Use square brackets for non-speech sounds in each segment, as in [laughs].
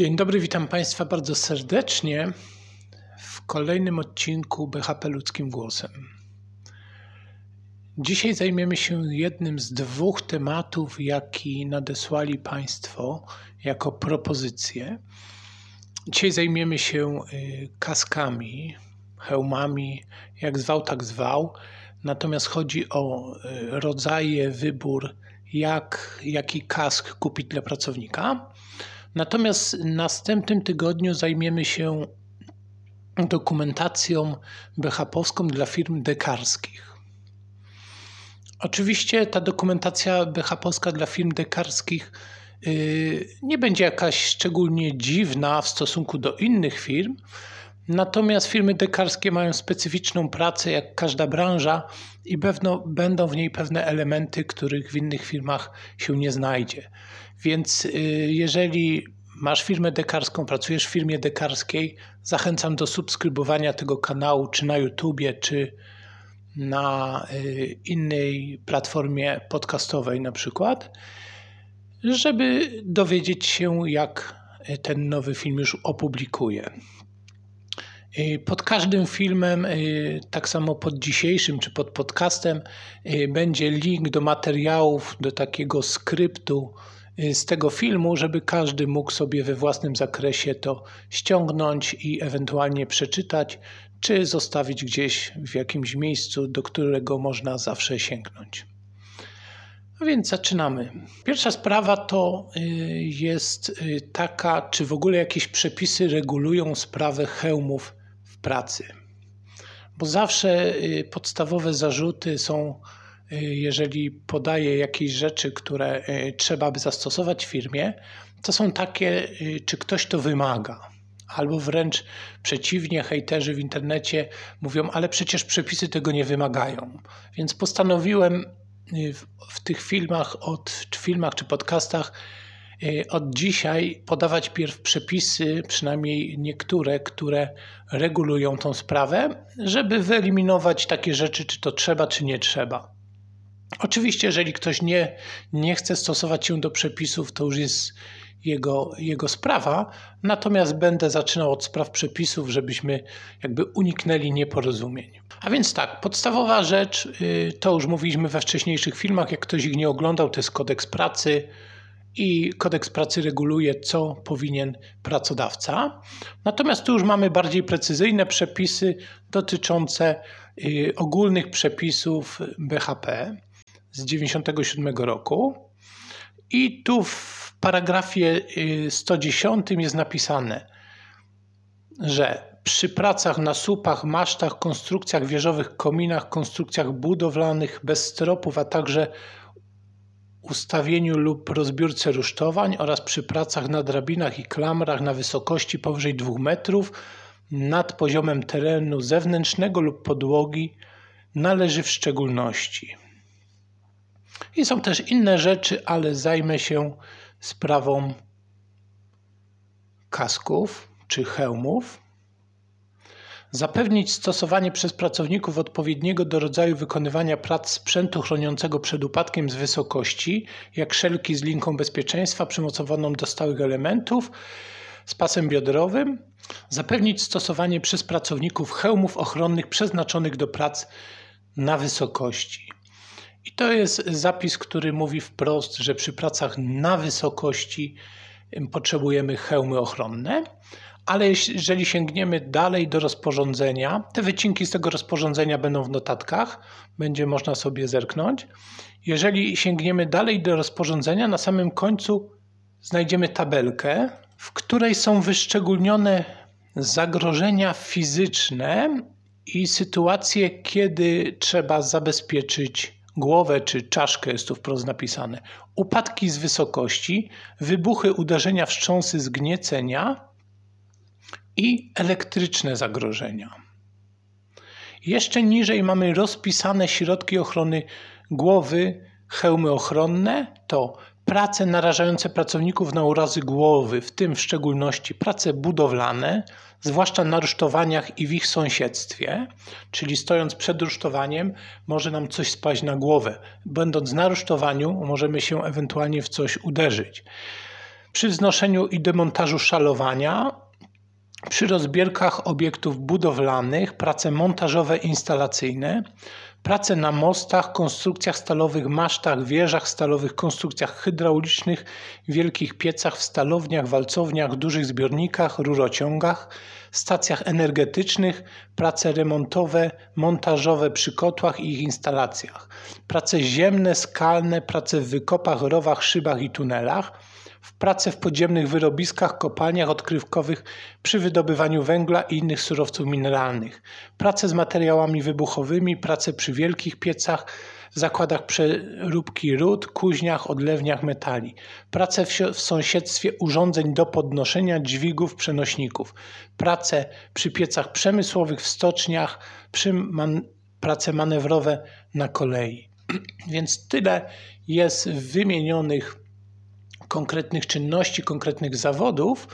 Dzień dobry, witam Państwa bardzo serdecznie w kolejnym odcinku BHP Ludzkim Głosem. Dzisiaj zajmiemy się jednym z dwóch tematów, jaki nadesłali Państwo jako propozycje. Dzisiaj zajmiemy się y, kaskami, hełmami, jak zwał, tak zwał. Natomiast chodzi o y, rodzaje, wybór, jak, jaki kask kupić dla pracownika. Natomiast w następnym tygodniu zajmiemy się dokumentacją BHP-owską dla firm dekarskich. Oczywiście ta dokumentacja BHP-owska dla firm dekarskich yy, nie będzie jakaś szczególnie dziwna w stosunku do innych firm, natomiast firmy dekarskie mają specyficzną pracę jak każda branża i pewno, będą w niej pewne elementy, których w innych firmach się nie znajdzie. Więc y, jeżeli masz firmę dekarską, pracujesz w firmie dekarskiej, zachęcam do subskrybowania tego kanału, czy na YouTubie, czy na y, innej platformie podcastowej na przykład, żeby dowiedzieć się, jak ten nowy film już opublikuję. Y, pod każdym filmem, tak samo pod dzisiejszym czy pod podcastem, będzie link do materiałów, do takiego skryptu, z tego filmu, żeby każdy mógł sobie we własnym zakresie to ściągnąć i ewentualnie przeczytać, czy zostawić gdzieś w jakimś miejscu, do którego można zawsze sięgnąć. A więc zaczynamy. Pierwsza sprawa to y, jest y, taka, czy w ogóle jakieś przepisy regulują sprawę hełmów w pracy. Bo zawsze podstawowe zarzuty są jeżeli podaje jakieś rzeczy, które e, trzeba by zastosować w firmie, to są takie, e, czy ktoś to wymaga. Albo wręcz przeciwnie, hejterzy w internecie mówią, ale przecież przepisy tego nie wymagają. Więc postanowiłem w, w tych filmach, od, czy filmach czy podcastach od dzisiaj podawać pierw przepisy, przynajmniej niektóre, które regulują tą sprawę, żeby wyeliminować takie rzeczy, czy to trzeba, czy nie trzeba. Oczywiście, jeżeli ktoś nie, nie chce stosować się do przepisów, to już jest jego, jego sprawa, natomiast będę zaczynał od spraw przepisów, żebyśmy jakby uniknęli nieporozumień. A więc tak, podstawowa rzecz, y, to już mówiliśmy we wcześniejszych filmach, jak ktoś ich nie oglądał, to jest kodeks pracy i kodeks pracy reguluje, co powinien pracodawca. Natomiast tu już mamy bardziej precyzyjne przepisy dotyczące y, ogólnych przepisów BHP z 97 roku. I tu w paragrafie 110 y, jest napisane, że przy pracach na słupach, masztach, konstrukcjach wieżowych, kominach, konstrukcjach budowlanych bez stropów, a także ustawieniu lub rozbiórce rusztowań oraz przy pracach na drabinach i klamrach na wysokości powyżej 2 metrów nad poziomem terenu zewnętrznego lub podłogi należy w szczególności i są też inne rzeczy, ale zajmę się sprawą kasków czy hełmów. Zapewnić stosowanie przez pracowników odpowiedniego do rodzaju wykonywania prac sprzętu chroniącego przed upadkiem z wysokości, jak szelki z linką bezpieczeństwa przymocowaną do stałych elementów z pasem biodrowym. Zapewnić stosowanie przez pracowników hełmów ochronnych przeznaczonych do prac na wysokości. I to jest zapis, który mówi wprost, że przy pracach na wysokości potrzebujemy hełmy ochronne, ale jeżeli sięgniemy dalej do rozporządzenia, te wycinki z tego rozporządzenia będą w notatkach, będzie można sobie zerknąć. Jeżeli sięgniemy dalej do rozporządzenia, na samym końcu znajdziemy tabelkę, w której są wyszczególnione zagrożenia fizyczne i sytuacje, kiedy trzeba zabezpieczyć głowę czy czaszkę, jest tu wprost napisane. Upadki z wysokości, wybuchy uderzenia wstrząsy zgniecenia i elektryczne zagrożenia. Jeszcze niżej mamy rozpisane środki ochrony głowy, hełmy ochronne to prace narażające pracowników na urazy głowy, w tym w szczególności prace budowlane, zwłaszcza na rusztowaniach i w ich sąsiedztwie, czyli stojąc przed rusztowaniem, może nam coś spaść na głowę. Będąc na rusztowaniu, możemy się ewentualnie w coś uderzyć. przy wznoszeniu i demontażu szalowania, przy rozbierkach obiektów budowlanych, prace montażowe instalacyjne, prace na mostach, konstrukcjach stalowych, masztach, wieżach stalowych, konstrukcjach hydraulicznych, wielkich piecach, w stalowniach, walcowniach, dużych zbiornikach, rurociągach, stacjach energetycznych, prace remontowe, montażowe przy kotłach i ich instalacjach, prace ziemne, skalne, prace w wykopach, rowach, szybach i tunelach, w pracę w podziemnych wyrobiskach, kopalniach odkrywkowych przy wydobywaniu węgla i innych surowców mineralnych, pracę z materiałami wybuchowymi, pracę przy wielkich piecach, zakładach przeróbki ród, kuźniach, odlewniach metali, pracę w, w sąsiedztwie urządzeń do podnoszenia dźwigów, przenośników, pracę przy piecach przemysłowych w stoczniach, przy man, prace manewrowe na kolei. [clears throat] Więc tyle jest wymienionych konkretnych czynności, konkretnych zawodów.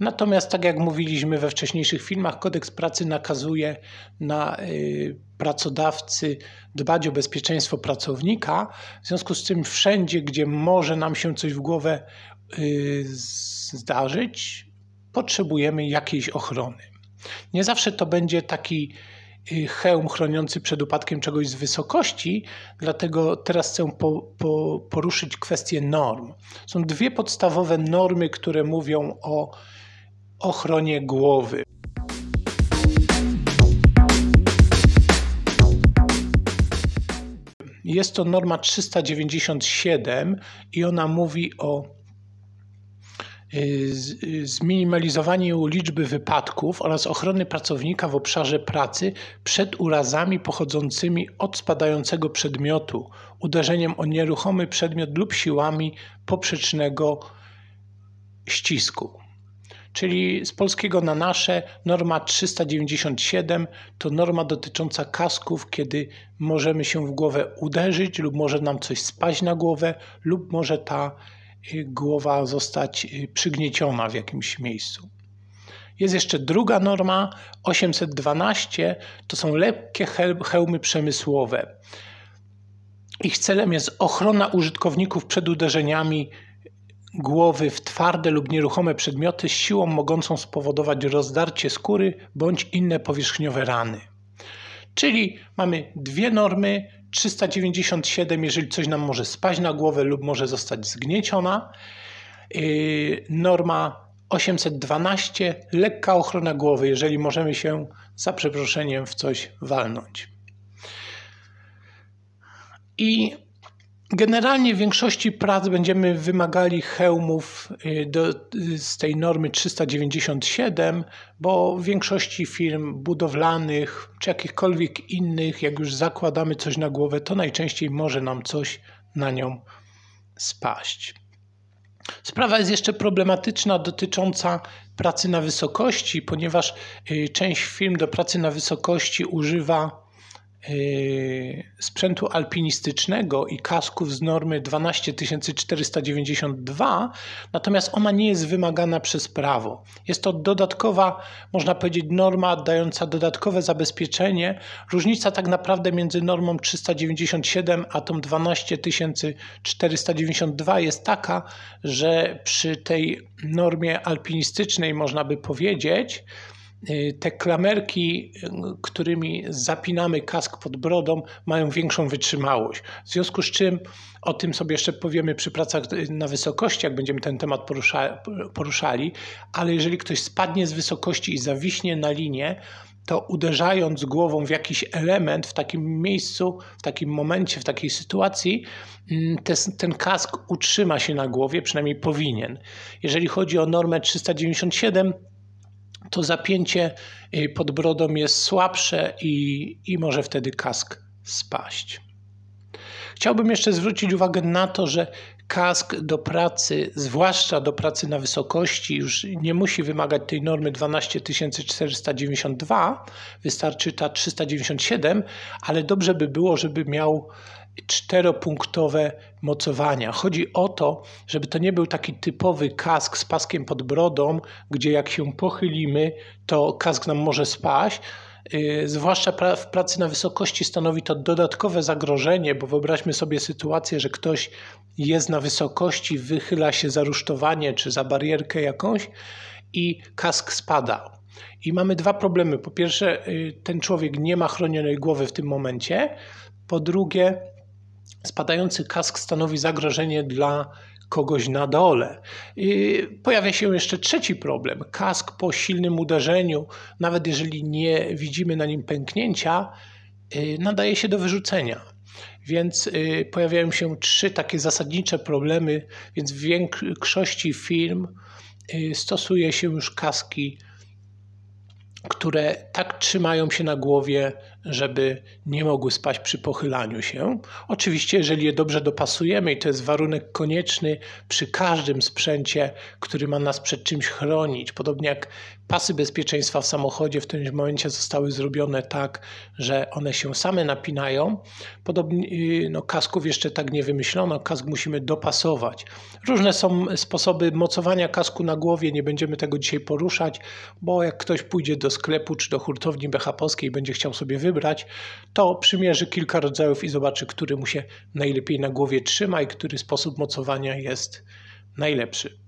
Natomiast, tak jak mówiliśmy we wcześniejszych filmach, kodeks pracy nakazuje na y, pracodawcy dbać o bezpieczeństwo pracownika. W związku z tym, wszędzie, gdzie może nam się coś w głowę y, zdarzyć, potrzebujemy jakiejś ochrony. Nie zawsze to będzie taki hełm chroniący przed upadkiem czegoś z wysokości, dlatego teraz chcę po, po, poruszyć kwestię norm. Są dwie podstawowe normy, które mówią o ochronie głowy. Jest to norma 397 i ona mówi o Y, y, zminimalizowaniu liczby wypadków oraz ochrony pracownika w obszarze pracy przed urazami pochodzącymi od spadającego przedmiotu, uderzeniem o nieruchomy przedmiot lub siłami poprzecznego ścisku. Czyli z polskiego na nasze norma 397 to norma dotycząca kasków, kiedy możemy się w głowę uderzyć lub może nam coś spaść na głowę lub może ta głowa zostać y, przygnieciona w jakimś miejscu. Jest jeszcze druga norma 812 to są lekkie hełmy przemysłowe. Ich celem jest ochrona użytkowników przed uderzeniami głowy w twarde lub nieruchome przedmioty z siłą mogącą spowodować rozdarcie skóry bądź inne powierzchniowe rany. Czyli mamy dwie normy 397, jeżeli coś nam może spaść na głowę lub może zostać zgnieciona. Yy, norma 812, lekka ochrona głowy, jeżeli możemy się za przeproszeniem w coś walnąć. I Generalnie w większości prac będziemy wymagali hełmów y, do, y, z tej normy 397, bo w większości firm budowlanych czy jakichkolwiek innych, jak już zakładamy coś na głowę, to najczęściej może nam coś na nią spaść. Sprawa jest jeszcze problematyczna dotycząca pracy na wysokości, ponieważ y, część firm do pracy na wysokości używa sprzętu alpinistycznego i kasków z normy 12492, natomiast ona nie jest wymagana przez prawo. Jest to dodatkowa, można powiedzieć, norma dająca dodatkowe zabezpieczenie. Różnica tak naprawdę między normą 397 a tą 12492 jest taka, że przy tej normie alpinistycznej można by powiedzieć, te klamerki, y, którymi zapinamy kask pod brodą, mają większą wytrzymałość. W związku z czym, o tym sobie jeszcze powiemy przy pracach na wysokości, jak będziemy ten temat porusza, poruszali, ale jeżeli ktoś spadnie z wysokości i zawiśnie na linię, to uderzając głową w jakiś element w takim miejscu, w takim momencie, w takiej sytuacji, mm, te, ten kask utrzyma się na głowie, przynajmniej powinien. Jeżeli chodzi o normę 397, to zapięcie y, pod brodą jest słabsze i, i może wtedy kask spaść. Chciałbym jeszcze zwrócić uwagę na to, że kask do pracy, zwłaszcza do pracy na wysokości, już nie musi wymagać tej normy 12492, wystarczy ta 397, ale dobrze by było, żeby miał czteropunktowe mocowania. Chodzi o to, żeby to nie był taki typowy kask z paskiem pod brodą, gdzie jak się pochylimy, to kask nam może spaść. Y, zwłaszcza w pracy na wysokości stanowi to dodatkowe zagrożenie, bo wyobraźmy sobie sytuację, że ktoś jest na wysokości, wychyla się za rusztowanie czy za barierkę jakąś i kask spada. I mamy dwa problemy. Po pierwsze, y, ten człowiek nie ma chronionej głowy w tym momencie. Po drugie, spadający kask stanowi zagrożenie dla kogoś na dole. I pojawia się jeszcze trzeci problem. Kask po silnym uderzeniu, nawet jeżeli nie widzimy na nim pęknięcia, y, nadaje się do wyrzucenia. Więc y, pojawiają się trzy takie zasadnicze problemy, więc w większości firm y, stosuje się już kaski które tak trzymają się na głowie, żeby nie mogły spać przy pochylaniu się. Oczywiście, jeżeli je dobrze dopasujemy, i to jest warunek konieczny przy każdym sprzęcie, który ma nas przed czymś chronić, podobnie jak pasy bezpieczeństwa w samochodzie w tym momencie zostały zrobione tak, że one się same napinają. Podobnie y, no, kasków jeszcze tak nie wymyślono, kask musimy dopasować. Różne są sposoby mocowania kasku na głowie, nie będziemy tego dzisiaj poruszać, bo jak ktoś pójdzie do sklepu czy do hurtowni BHP i będzie chciał sobie wybrać, to przymierzy kilka rodzajów i zobaczy, który mu się najlepiej na głowie trzyma i który sposób mocowania jest najlepszy.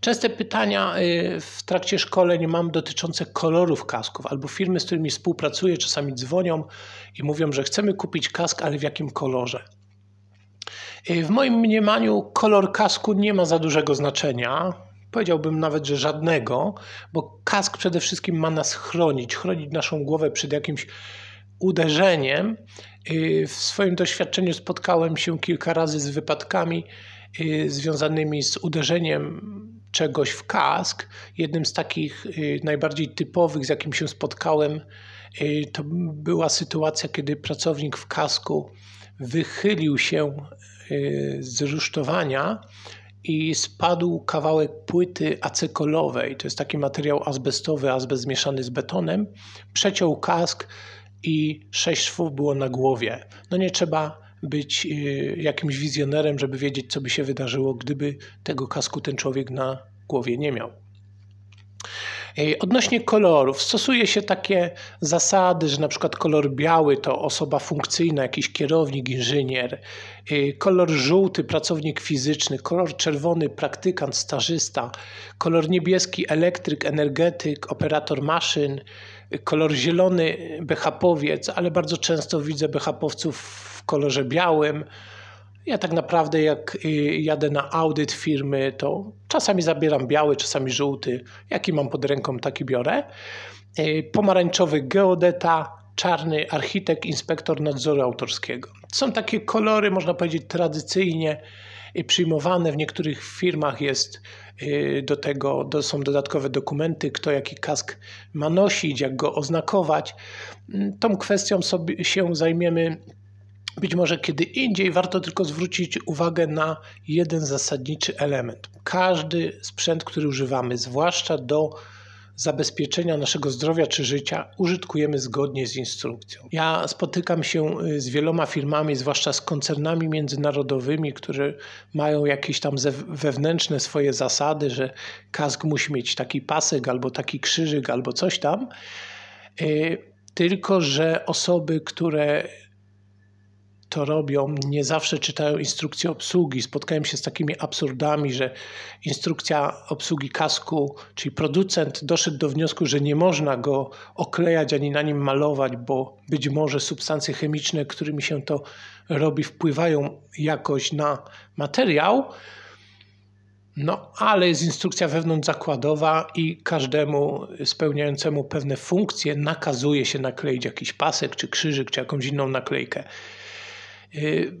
Częste pytania y, w trakcie szkoleń mam dotyczące kolorów kasków, albo firmy, z którymi współpracuję, czasami dzwonią i mówią, że chcemy kupić kask, ale w jakim kolorze. Y, w moim mniemaniu kolor kasku nie ma za dużego znaczenia. Powiedziałbym nawet, że żadnego, bo kask przede wszystkim ma nas chronić, chronić naszą głowę przed jakimś uderzeniem. Y, w swoim doświadczeniu spotkałem się kilka razy z wypadkami związanymi z uderzeniem czegoś w kask. Jednym z takich y, najbardziej typowych, z jakim się spotkałem, y, to była sytuacja, kiedy pracownik w kasku wychylił się y, z rusztowania i spadł kawałek płyty acekolowej. To jest taki materiał azbestowy, azbest zmieszany z betonem. Przeciął kask i sześć szwów było na głowie. No nie trzeba być y, jakimś wizjonerem, żeby wiedzieć, co by się wydarzyło, gdyby tego kasku ten człowiek na głowie nie miał. Odnośnie kolorów, stosuje się takie zasady, że na przykład kolor biały to osoba funkcyjna, jakiś kierownik, inżynier, kolor żółty pracownik fizyczny, kolor czerwony praktykant, stażysta, kolor niebieski elektryk, energetyk, operator maszyn, kolor zielony BHP-owiec, ale bardzo często widzę BHP-owców w kolorze białym. Ja tak naprawdę jak y, jadę na audyt firmy, to czasami zabieram biały, czasami żółty. Jaki mam pod ręką, taki biorę. Y, pomarańczowy geodeta, czarny architekt, inspektor nadzoru autorskiego. Są takie kolory, można powiedzieć, tradycyjnie y, przyjmowane. W niektórych firmach jest do tego są dodatkowe dokumenty, kto jaki kask ma nosić, jak go oznakować. Tą kwestią sobie się zajmiemy być może kiedy indziej warto tylko zwrócić uwagę na jeden zasadniczy element. Każdy sprzęt, który używamy, zwłaszcza do zabezpieczenia naszego zdrowia czy życia, użytkujemy zgodnie z instrukcją. Ja spotykam się y, z wieloma firmami, zwłaszcza z koncernami międzynarodowymi, które mają jakieś tam wewnętrzne swoje zasady, że kask musi mieć taki pasek albo taki krzyżyk albo coś tam. Y, tylko, że osoby, które to robią, nie zawsze czytają instrukcję obsługi. Spotkałem się z takimi absurdami, że instrukcja obsługi kasku, czyli producent doszedł do wniosku, że nie można go oklejać ani na nim malować, bo być może substancje chemiczne, którymi się to robi, wpływają jakoś na materiał. No, ale jest instrukcja wewnątrzzakładowa i każdemu spełniającemu pewne funkcje nakazuje się nakleić jakiś pasek, czy krzyżyk, czy jakąś inną naklejkę. Y,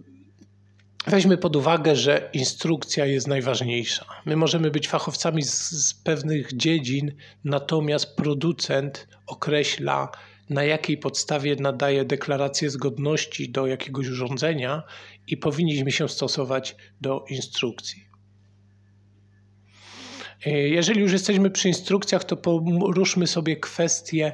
weźmy pod uwagę, że instrukcja jest najważniejsza. My możemy być fachowcami z, z, pewnych dziedzin, natomiast producent określa, na jakiej podstawie nadaje deklarację zgodności do jakiegoś urządzenia i powinniśmy się stosować do instrukcji. Y, jeżeli już jesteśmy przy instrukcjach, to poruszmy sobie kwestię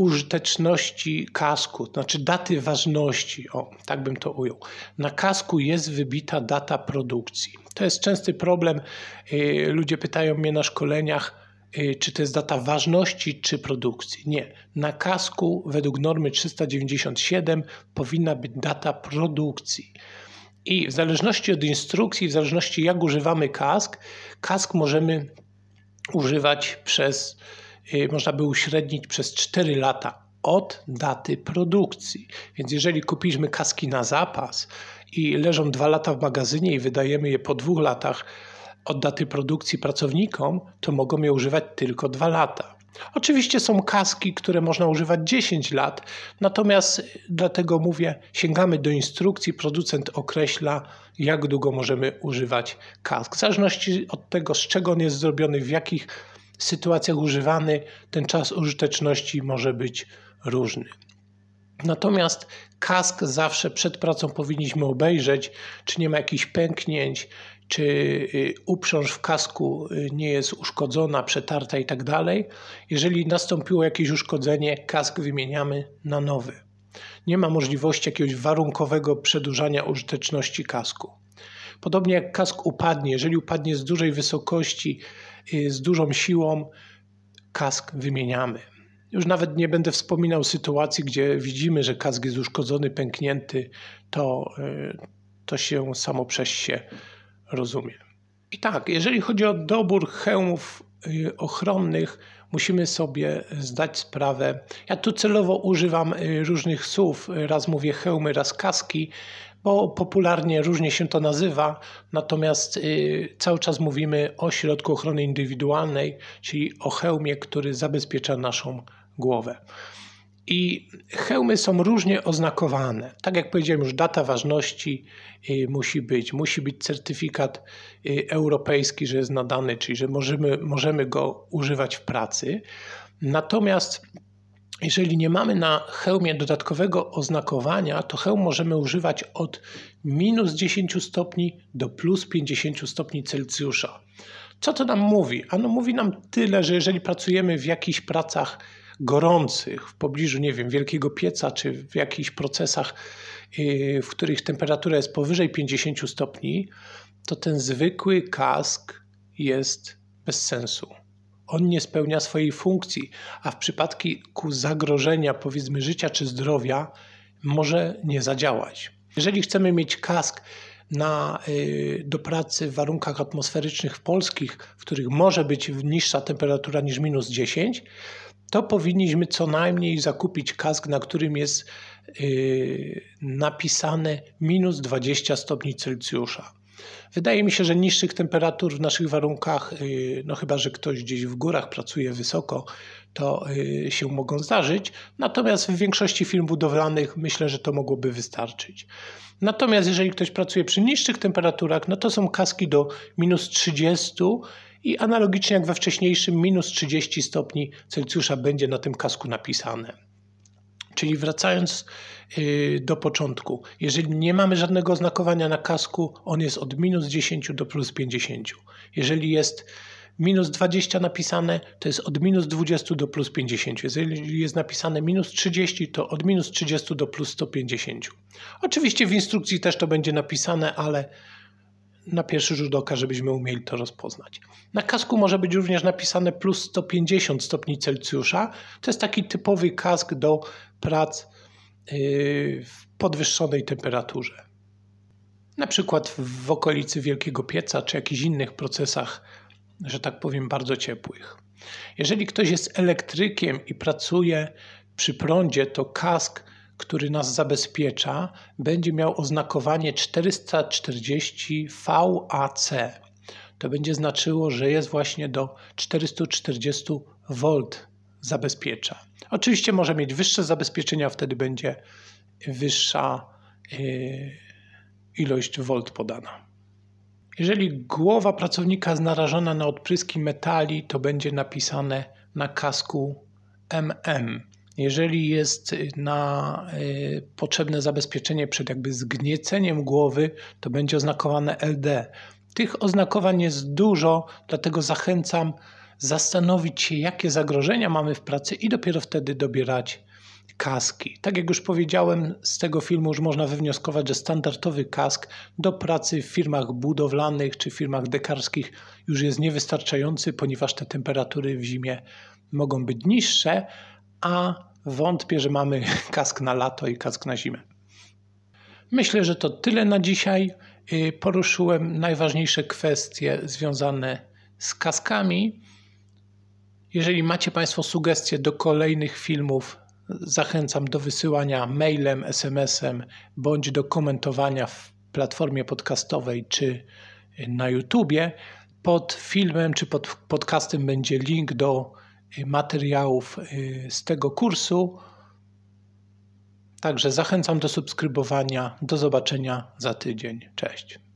użyteczności kasku, znaczy daty ważności, o, tak bym to ujął. Na kasku jest wybita data produkcji. To jest częsty problem. Y, ludzie pytają mnie na szkoleniach, y, czy to jest data ważności, czy produkcji. Nie. Na kasku według normy 397 powinna być data produkcji. I w zależności od instrukcji, w zależności jak używamy kask, kask możemy używać przez, można by uśrednić przez 4 lata od daty produkcji. Więc jeżeli kupiliśmy kaski na zapas i leżą 2 lata w magazynie i wydajemy je po dwóch latach od daty produkcji pracownikom, to mogą je używać tylko 2 lata. Oczywiście są kaski, które można używać 10 lat, natomiast dlatego mówię, sięgamy do instrukcji, producent określa, jak długo możemy używać kask. W zależności od tego, z czego on jest zrobiony, w jakich sytuacjach używany, ten czas użyteczności może być różny. Natomiast kask zawsze przed pracą powinniśmy obejrzeć, czy nie ma jakichś pęknięć, czy y, uprząż w kasku y, nie jest uszkodzona, przetarta i tak. Jeżeli nastąpiło jakieś uszkodzenie, kask wymieniamy na nowy. Nie ma możliwości jakiegoś warunkowego przedłużania użyteczności kasku. Podobnie jak kask upadnie, jeżeli upadnie z dużej wysokości, y, z dużą siłą, kask wymieniamy. Już nawet nie będę wspominał sytuacji, gdzie widzimy, że kask jest uszkodzony, pęknięty, to, to się samo przez się rozumie. I tak, jeżeli chodzi o dobór hełmów y, ochronnych, musimy sobie zdać sprawę. Ja tu celowo używam y, różnych słów. Raz mówię hełmy, raz kaski, bo popularnie różnie się to nazywa, natomiast y, cały czas mówimy o środku ochrony indywidualnej, czyli o hełmie, który zabezpiecza naszą głowę. I hełmy są różnie oznakowane. Tak jak powiedziałem, już data ważności y, musi być. Musi być certyfikat y, europejski, że jest nadany, czyli że możemy, możemy go używać w pracy. Natomiast jeżeli nie mamy na hełmie dodatkowego oznakowania, to hełm możemy używać od minus 10 stopni do plus 50 stopni Celsjusza. Co to nam mówi? Ano mówi nam tyle, że jeżeli pracujemy w jakichś pracach gorących, w pobliżu, nie wiem, wielkiego pieca, czy w jakichś procesach, y, w których temperatura jest powyżej 50 stopni, to ten zwykły kask jest bez sensu. On nie spełnia swojej funkcji, a w przypadku zagrożenia, powiedzmy, życia czy zdrowia, może nie zadziałać. Jeżeli chcemy mieć kask na, y, do pracy w warunkach atmosferycznych polskich, w których może być niższa temperatura niż minus 10, to powinniśmy co najmniej zakupić kask, na którym jest yy, napisane minus 20 stopni Celsjusza. Wydaje mi się, że niższych temperatur w naszych warunkach, yy, no chyba że ktoś gdzieś w górach pracuje wysoko, to yy, się mogą zdarzyć. Natomiast w większości firm budowlanych myślę, że to mogłoby wystarczyć. Natomiast jeżeli ktoś pracuje przy niższych temperaturach, no to są kaski do minus 30 i analogicznie jak we wcześniejszym, minus 30 stopni Celsjusza będzie na tym kasku napisane. Czyli wracając y, do początku, jeżeli nie mamy żadnego oznakowania na kasku, on jest od minus 10 do plus 50. Jeżeli jest minus 20 napisane, to jest od minus 20 do plus 50. Jeżeli jest napisane minus 30, to od minus 30 do plus 150. Oczywiście w instrukcji też to będzie napisane, ale na pierwszy rzut oka, żebyśmy umieli to rozpoznać. Na kasku może być również napisane plus 150 stopni Celsjusza. To jest taki typowy kask do prac yy, w podwyższonej temperaturze. Na przykład w okolicy wielkiego pieca czy jakichś innych procesach, że tak powiem, bardzo ciepłych. Jeżeli ktoś jest elektrykiem i pracuje przy prądzie, to kask który nas zabezpiecza, będzie miał oznakowanie 440 VAC. To będzie znaczyło, że jest właśnie do 440 V zabezpiecza. Oczywiście może mieć wyższe zabezpieczenia, wtedy będzie wyższa y, ilość volt podana. Jeżeli głowa pracownika jest narażona na odpryski metali, to będzie napisane na kasku MM. Jeżeli jest na y, potrzebne zabezpieczenie przed jakby zgnieceniem głowy, to będzie oznakowane LD. Tych oznakowań jest dużo, dlatego zachęcam zastanowić się, jakie zagrożenia mamy w pracy i dopiero wtedy dobierać kaski. Tak jak już powiedziałem, z tego filmu już można wywnioskować, że standardowy kask do pracy w firmach budowlanych czy firmach dekarskich już jest niewystarczający, ponieważ te temperatury w zimie mogą być niższe, a wątpię, że mamy [laughs] kask na lato i kask na zimę. Myślę, że to tyle na dzisiaj. Y, poruszyłem najważniejsze kwestie związane z kaskami. Jeżeli macie Państwo sugestie do kolejnych filmów, zachęcam do wysyłania mailem, SMS-em bądź do komentowania w platformie podcastowej czy na YouTubie. Pod filmem czy pod podcastem będzie link do materiałów y, z tego kursu. Także zachęcam do subskrybowania. Do zobaczenia za tydzień. Cześć.